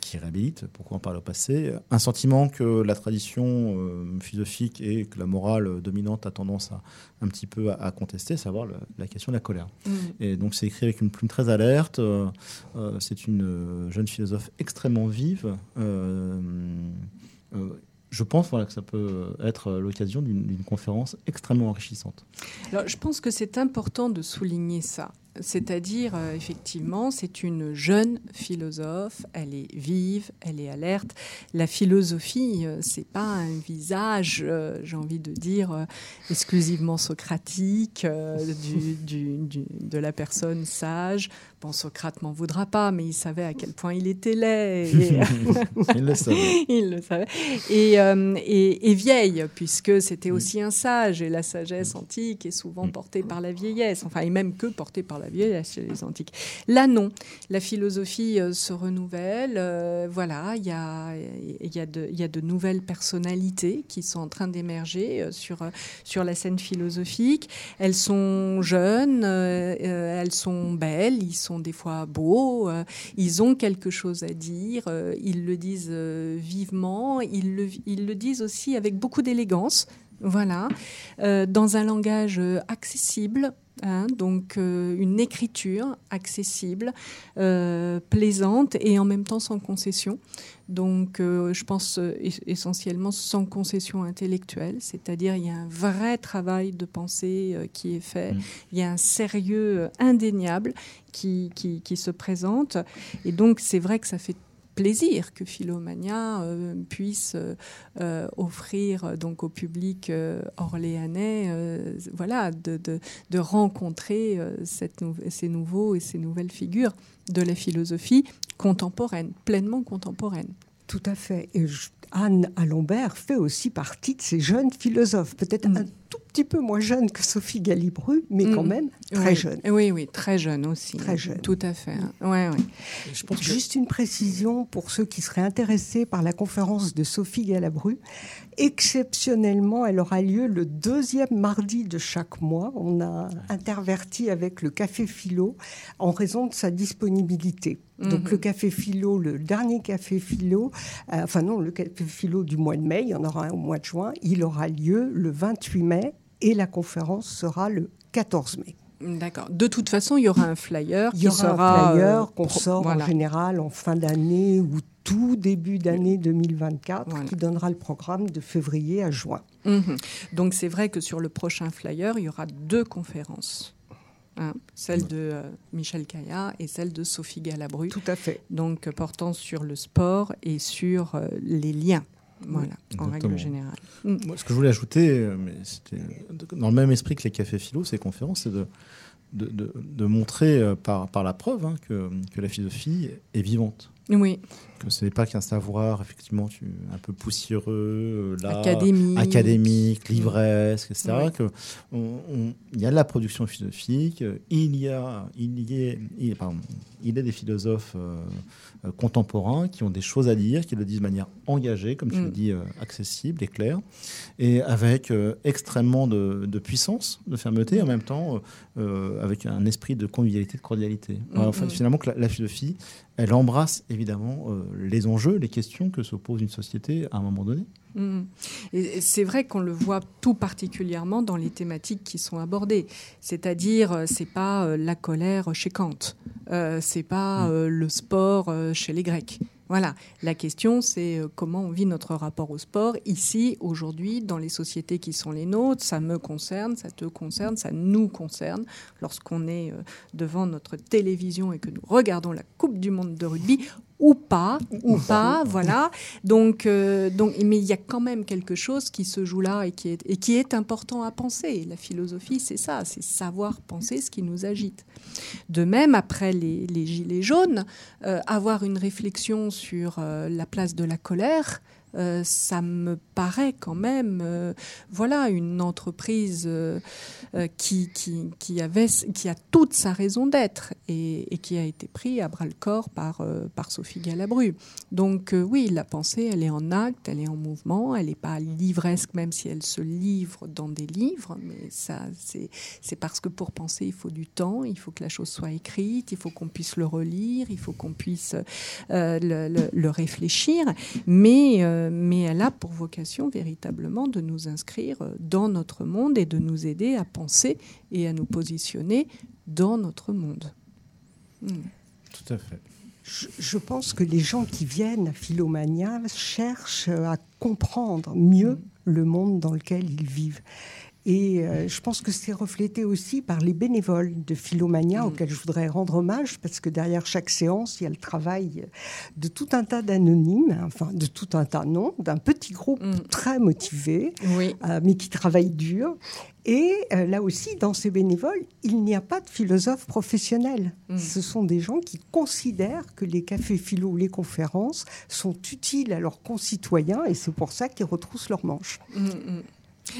qui réhabilite, pourquoi en parle au passé, un sentiment que la tradition philosophique et que la morale dominante a tendance à un petit peu à, contester, savoir la question de la colère. Mhm. Et donc c'est écrit avec une plume très alerte. c'est une jeune philosophe extrêmement vive je pense voilà, que ça peut être l'occasion d'une conférence extrêmement enrichissante. Alors, je pense que c'est important de souligner ça. C'est-à-dire, euh, effectivement, c'est une jeune philosophe, elle est vive, elle est alerte. La philosophie, euh, c'est pas un visage, euh, j'ai envie de dire, exclusivement socratique de la personne sage. Bon, Socrate m'en voudra pas, mais il savait à quel point il était laid. il le savait. il le savait. Et, et vieille, puisque c'était aussi un sage, et la sagesse antique est souvent portée par la vieillesse, enfin, et même que portée par la vieillesse chez les antiques. Là, non. La philosophie euh, se renouvelle. Euh, voilà, il y a, y, a de, y a de nouvelles personnalités qui sont en train d'émerger euh, sur, sur la scène philosophique. Elles sont jeunes, elles sont belles, ils sont des fois beaux, ils ont quelque chose à dire, ils le disent vivement, ils le, ils le disent aussi avec beaucoup d'élégance. Voilà, dans un langage accessible, Hein, donc euh, une écriture accessible, euh, plaisante et en même temps sans concession. Donc euh, je pense essentiellement sans concession intellectuelle, c'est-à-dire il y a un vrai travail de pensée qui est fait, mmh. il y a un sérieux indéniable qui, qui, qui se présente. Et donc c'est vrai que ça fait plaisir que Philomania euh, puisse euh, euh, offrir donc au public orléanais, voilà, de, de, rencontrer cette ces nouveaux et ces nouvelles figures de la philosophie contemporaine, pleinement contemporaine. Tout à fait. Et Anne Alombert fait aussi partie de ces jeunes philosophes, peut-être mm. un tout petit peu moins jeune que Sophie Galibru, mais quand Mm. même très Oui. jeune. Oui, oui, très jeune aussi. Très jeune. Tout à fait. Ouais, ouais. Je pense que Juste une précision pour ceux qui seraient intéressés par la conférence de Sophie Galabru. Exceptionnellement, elle aura lieu le deuxième mardi de chaque mois. On a interverti avec le Café Philo en raison de sa disponibilité. Donc Mhm. le Café Philo, le dernier Café Philo, euh, enfin non, le Café Philo du mois de mai, il y en aura un au mois de juin, il aura lieu le 28 mai et la conférence sera le 14 mai. D'accord. De toute façon, il y aura un flyer Il y aura sera un flyer euh, qu'on pro- sort voilà. en général en fin d'année ou tout début d'année 2024 Voilà. qui donnera le programme de février à juin. Mhm. Donc c'est vrai que sur le prochain flyer, il y aura deux conférences. Hein, celle de euh, Michel Caillat et celle de Sophie Galabru, Tout à fait. donc euh, portant sur le sport et sur les liens. Voilà, en règle générale. Mm. Moi, ce que je voulais ajouter, euh, mais c'était dans le même esprit que les cafés philo, ces conférences, c'est de, de, de- de montrer euh, par, par la preuve hein, que, que la philosophie est vivante. Oui, Que ce n'est pas qu'un savoir, effectivement, tu, un peu poussiéreux, euh, là, académique. académique, livresque, etc. Ouais. Que on- on- il y a de la production philosophique, il y a, il y est, il, pardon, il y a des philosophes euh, euh, contemporains qui ont des choses à dire, qui le disent de manière engagée, comme tu Mm. le dis, euh, accessible et claire, et avec extrêmement de, de puissance, de fermeté, et en même temps avec un esprit de convivialité, de cordialité. Mm, enfin, mm. Finalement, que la, la philosophie, elle embrasse évidemment euh, les enjeux, les questions que se pose une société à un moment donné. Mhm. Et c'est vrai qu'on le voit tout particulièrement dans les thématiques qui sont abordées. C'est-à-dire, euh, c'est pas euh, la colère chez Kant, euh, c'est pas Mm. euh, le sport chez les Grecs. Voilà. La question, c'est comment on vit notre rapport au sport ici, aujourd'hui, dans les sociétés qui sont les nôtres. Ça me concerne, ça te concerne, ça nous concerne. Lorsqu'on est devant notre télévision et que nous regardons la Coupe du Monde de rugby, ou pas, ou pas, voilà. Donc, euh, donc, mais il y a quand même quelque chose qui se joue là et qui est, et qui est important à penser. La philosophie, c'est ça, c'est savoir penser ce qui nous agite. De même, après les, les gilets jaunes, euh, avoir une réflexion sur euh, la place de la colère, euh, ça me paraît quand même, euh, voilà, une entreprise euh, qui, a toute sa raison d'être et, qui a été pris à bras le corps par, Sophie Galabru. Donc oui, la pensée, elle est en acte, elle est en mouvement, elle n'est pas livresque, même si elle se livre dans des livres, mais ça, c'est parce que pour penser, il faut du temps, il faut que la chose soit écrite, il faut qu'on puisse le relire, il faut qu'on puisse le- le réfléchir, mais, euh, mais elle a pour vocation véritablement de nous inscrire dans notre monde et de nous aider à penser et à nous positionner dans notre monde. Mm. Tout à fait. Je, je pense que les gens qui viennent à Philomania cherchent à comprendre mieux le monde dans lequel ils vivent. Et euh, je pense que c'est reflété aussi par les bénévoles de Philomania, Mm. auxquels je voudrais rendre hommage, parce que derrière chaque séance, il y a le travail de tout un tas d'anonymes, enfin de tout un tas, non, d'un petit groupe Mm. très motivé, Oui. euh, mais qui travaillent dur. Et euh, là aussi, dans ces bénévoles, il n'y a pas de philosophe professionnel. Mm. Ce sont des gens qui considèrent que les cafés philo ou les conférences sont utiles à leurs concitoyens et c'est pour ça qu'ils retroussent leurs manches.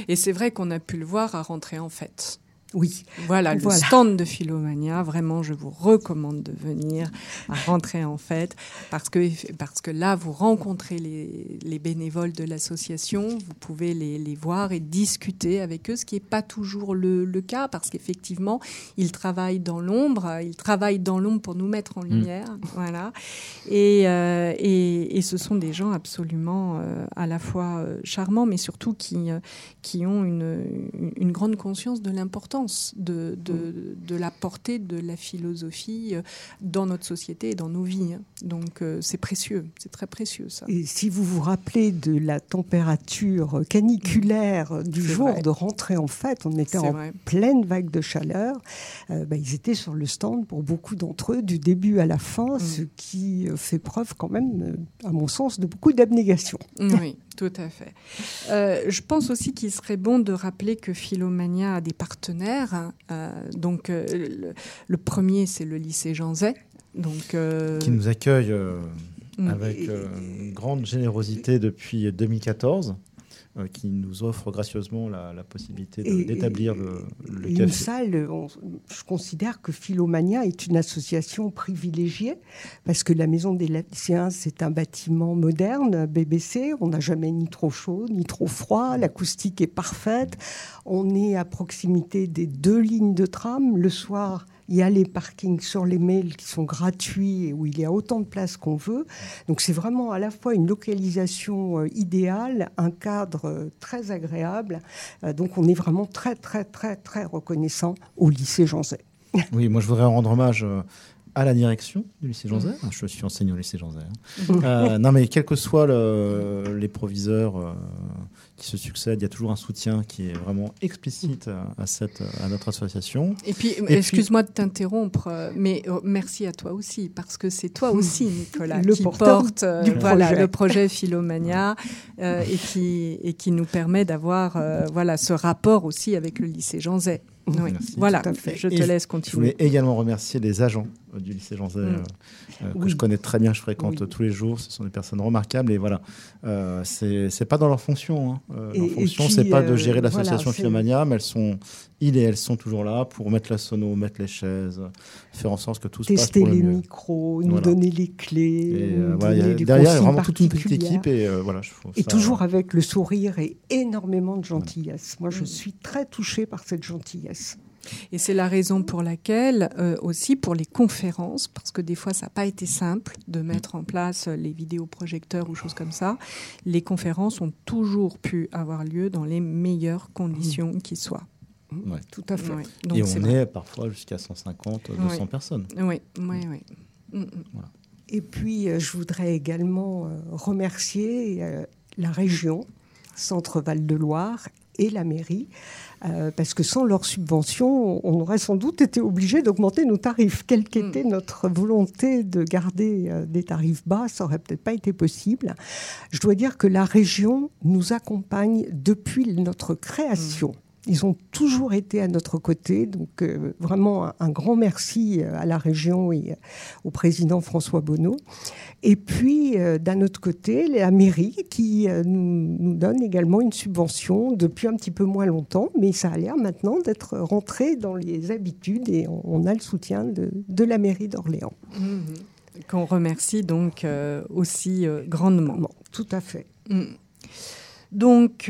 Et c'est vrai qu'on a pu le voir à rentrer en fête. Oui, Voilà, le Voilà. stand de Philomania, vraiment, je vous recommande de venir à rentrer en fête parce que, parce que là, vous rencontrez les, les bénévoles de l'association, vous pouvez les, les voir et discuter avec eux, ce qui n'est pas toujours le, le cas parce qu'effectivement, ils travaillent dans l'ombre, ils travaillent dans l'ombre pour nous mettre en lumière. Voilà. Et, euh, et, et ce sont des gens absolument euh, à la fois euh, charmants, mais surtout qui, euh, qui ont une, une- une grande conscience de l'importance de, de, de la portée de la philosophie euh, dans notre société et dans nos vies. Donc euh, c'est précieux, c'est très précieux ça. et si vous vous rappelez de la température caniculaire du C'est jour vrai. de rentrée en fête, on était en vrai. pleine vague de chaleur, euh, bah, ils étaient sur le stand pour beaucoup d'entre eux du début à la fin, Mm. ce qui fait preuve quand même, à mon sens, de beaucoup d'abnégation. Oui, tout à fait. Euh, je pense aussi qu'il serait bon de rappeler que Philomania a des partenaires. hein. Euh, donc, euh, le, le premier, c'est le lycée Jean Zay. Donc, Qui nous accueille mm. avec une grande générosité depuis 2014. Euh, qui nous offre gracieusement la, possibilité d'établir le, le Une salle, je considère que Philomania est une association privilégiée parce que la Maison des lycéens, c'est un bâtiment moderne, BBC. On n'a jamais ni trop chaud ni trop froid. L'acoustique est parfaite. On est à proximité des deux lignes de tram. Le soir, il y a les parkings sur les mails qui sont gratuits et où il y a autant de place qu'on veut. Donc c'est vraiment à la fois une localisation euh, idéale, un cadre euh, très agréable. Euh, donc on est vraiment très très très très reconnaissant au lycée Jean Zay. Oui, moi je voudrais rendre hommage à la direction du lycée Jean Zay. Je suis enseignant au lycée Jean Zay. Hein. non, mais quels que soient les proviseurs, qui se succèdent. Il y a toujours un soutien qui est vraiment explicite à, cette, à notre association. Et puis, excuse-moi de t'interrompre, mais oh, merci à toi aussi, parce que c'est toi aussi, Nicolas, qui porte euh, voilà, le projet Philomania euh, et, qui, et qui nous permet d'avoir euh, voilà, ce rapport aussi avec le lycée Jean Zay. Oui. Voilà, je te laisse continuer. Je voulais également remercier les agents du lycée Jean Zay, mm. que je connais très bien, je fréquente tous les jours. Ce sont des personnes remarquables et voilà, euh, c'est pas dans leur fonction. Hein. Euh, leur fonction, c'est pas de gérer l'association Philomania, mais elles sont, ils et elles sont toujours là pour mettre la sono, mettre les chaises, faire en sorte que tout se passe pour le mieux. Tester les micros, nous donner les clés. Euh, derrière, il y a vraiment toute une petite équipe et voilà. Je et toujours avec le sourire et énormément de gentillesse. Moi, je suis très touchée par cette gentillesse. Et c'est la raison pour laquelle, euh, aussi pour les conférences, parce que des fois ça n'a pas été simple de mettre en place les vidéoprojecteurs ou choses comme ça, les conférences ont toujours pu avoir lieu dans les meilleures conditions qui soient. Ouais. Tout à fait. Et on est parfois jusqu'à 150, 200 personnes. Oui, oui, oui. Et puis, euh, je voudrais également euh, remercier la région, Centre-Val de Loire et la mairie, euh, parce que sans leur subvention, on aurait sans doute été obligé d'augmenter nos tarifs. Quelle hmm. qu'était notre volonté de garder euh, des tarifs bas, ça aurait peut-être pas été possible. Je dois dire que la région nous accompagne depuis notre création. Hmm. Ils ont toujours été à notre côté. Donc, euh, vraiment, un, grand merci euh, à la région et euh, au président François Bonneau. Et puis, d'un autre côté, la mairie qui nous, donne également une subvention depuis un petit peu moins longtemps, mais ça a l'air maintenant d'être rentré dans les habitudes et on, a le soutien de, la mairie d'Orléans. Mmh. Qu'on remercie donc aussi grandement. tout à fait. Mmh. Donc,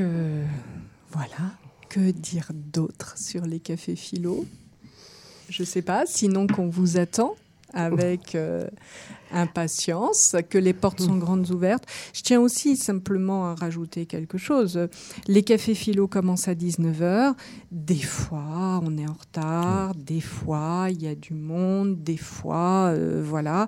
voilà que dire d'autre sur les cafés philo? Je ne sais pas, sinon qu'on vous attend avec euh, impatience, que les portes sont grandes ouvertes. Je tiens aussi simplement à rajouter quelque chose. Les cafés philo commencent à 19h. Des fois, on est en retard. Des fois, il y a du monde. Des fois, euh, voilà.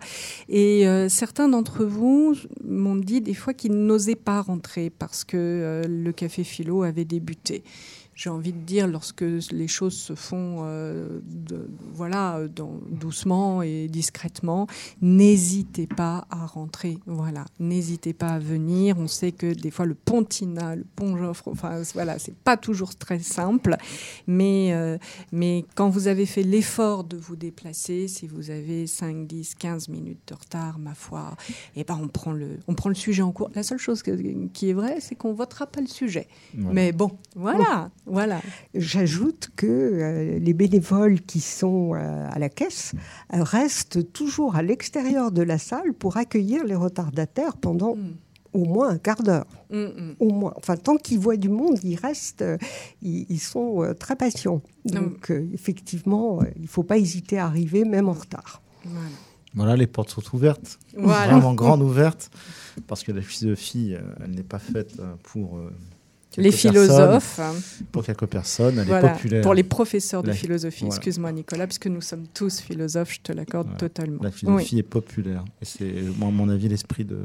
Et euh, certains d'entre vous m'ont dit des fois qu'ils n'osaient pas rentrer parce que le café philo avait débuté j'ai envie de dire, lorsque les choses se font euh, voilà, doucement et discrètement, n'hésitez pas à rentrer. Voilà, n'hésitez pas à venir. On sait que des fois le Pontina, le Pont Joffre, enfin voilà, c'est pas toujours très simple, mais, euh, mais quand vous avez fait l'effort de vous déplacer, si vous avez 5, 10, 15 minutes de retard, ma foi, eh ben on prend le, on prend le sujet en cours. La seule chose qui est vraie, c'est qu'on votera pas le sujet. Mais bon, voilà. Voilà. J'ajoute que euh, les bénévoles qui sont euh, à la caisse euh, restent toujours à l'extérieur de la salle pour accueillir les retardataires pendant mm. au moins un quart d'heure. Mm, mm. Au moins. Enfin, tant qu'ils voient du monde, ils restent, ils, sont très patients. Donc, effectivement, il ne faut pas hésiter à arriver, même en retard. Voilà. les portes sont ouvertes, vraiment grandes ouvertes, parce que la philosophie, elle n'est pas faite pour les philosophes. Pour quelques personnes, elle est populaire. Pour les professeurs de philosophie, excuse-moi Nicolas, puisque nous sommes tous philosophes, je te l'accorde totalement. La philosophie est populaire. Et c'est, à mon avis, l'esprit de,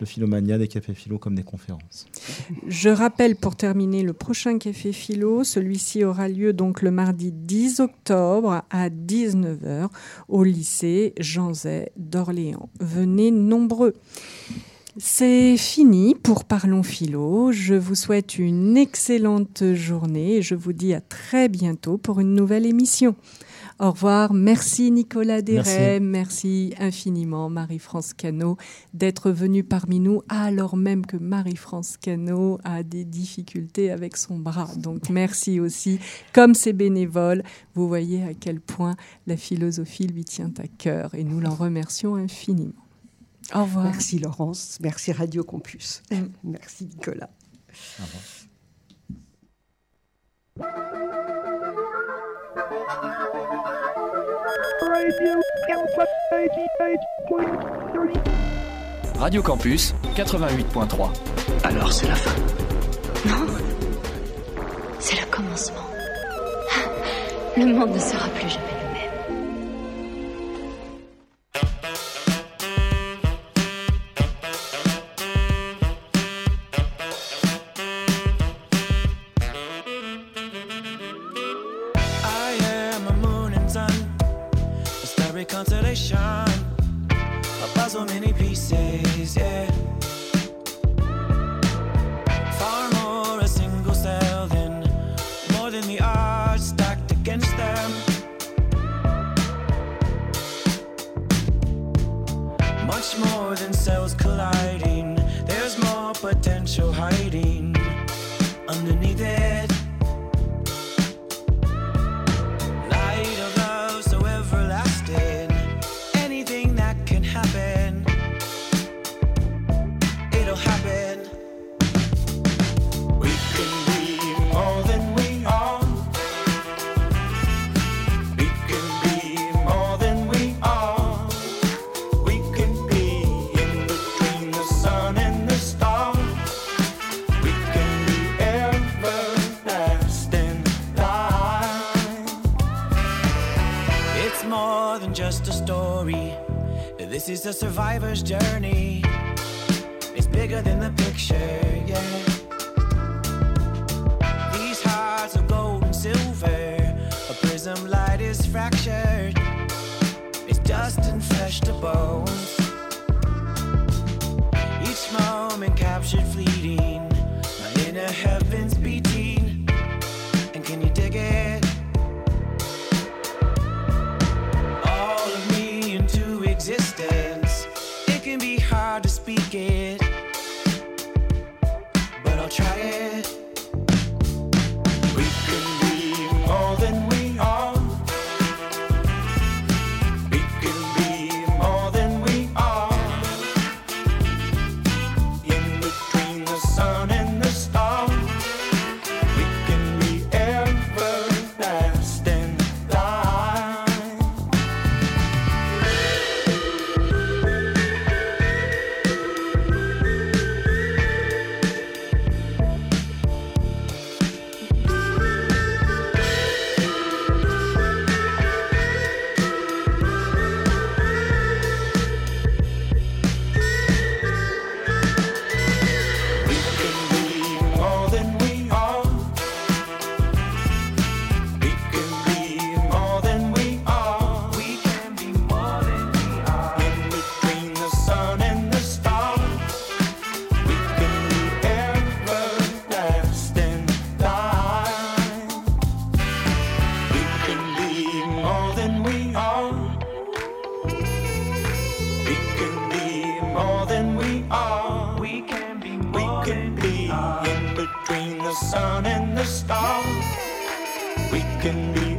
de Philomania, des cafés philo comme des conférences. Je rappelle pour terminer le prochain café philo, celui-ci aura lieu donc le mardi 10 octobre à 19h au lycée Jean Zay d'Orléans. Venez nombreux. C'est fini pour Parlons Philo. Je vous souhaite une excellente journée et je vous dis à très bientôt pour une nouvelle émission. Au revoir. Merci Nicolas Desray. Merci. infiniment Marie-France Cano d'être venue parmi nous alors même que Marie-France Cano a des difficultés avec son bras. Donc merci aussi. Comme c'est bénévole, vous voyez à quel point la philosophie lui tient à cœur et nous l'en remercions infiniment. Au revoir. Merci Laurence. Merci Radio Campus. Mm. Merci Nicolas. Au revoir. Radio Campus 88.3. Alors c'est la fin. Non. C'est le commencement. Le monde ne sera plus jamais. This is a survivor's journey. It's bigger than the picture, yeah. These hearts of gold and silver, a prism light is fractured. It's dust and flesh to bone. can be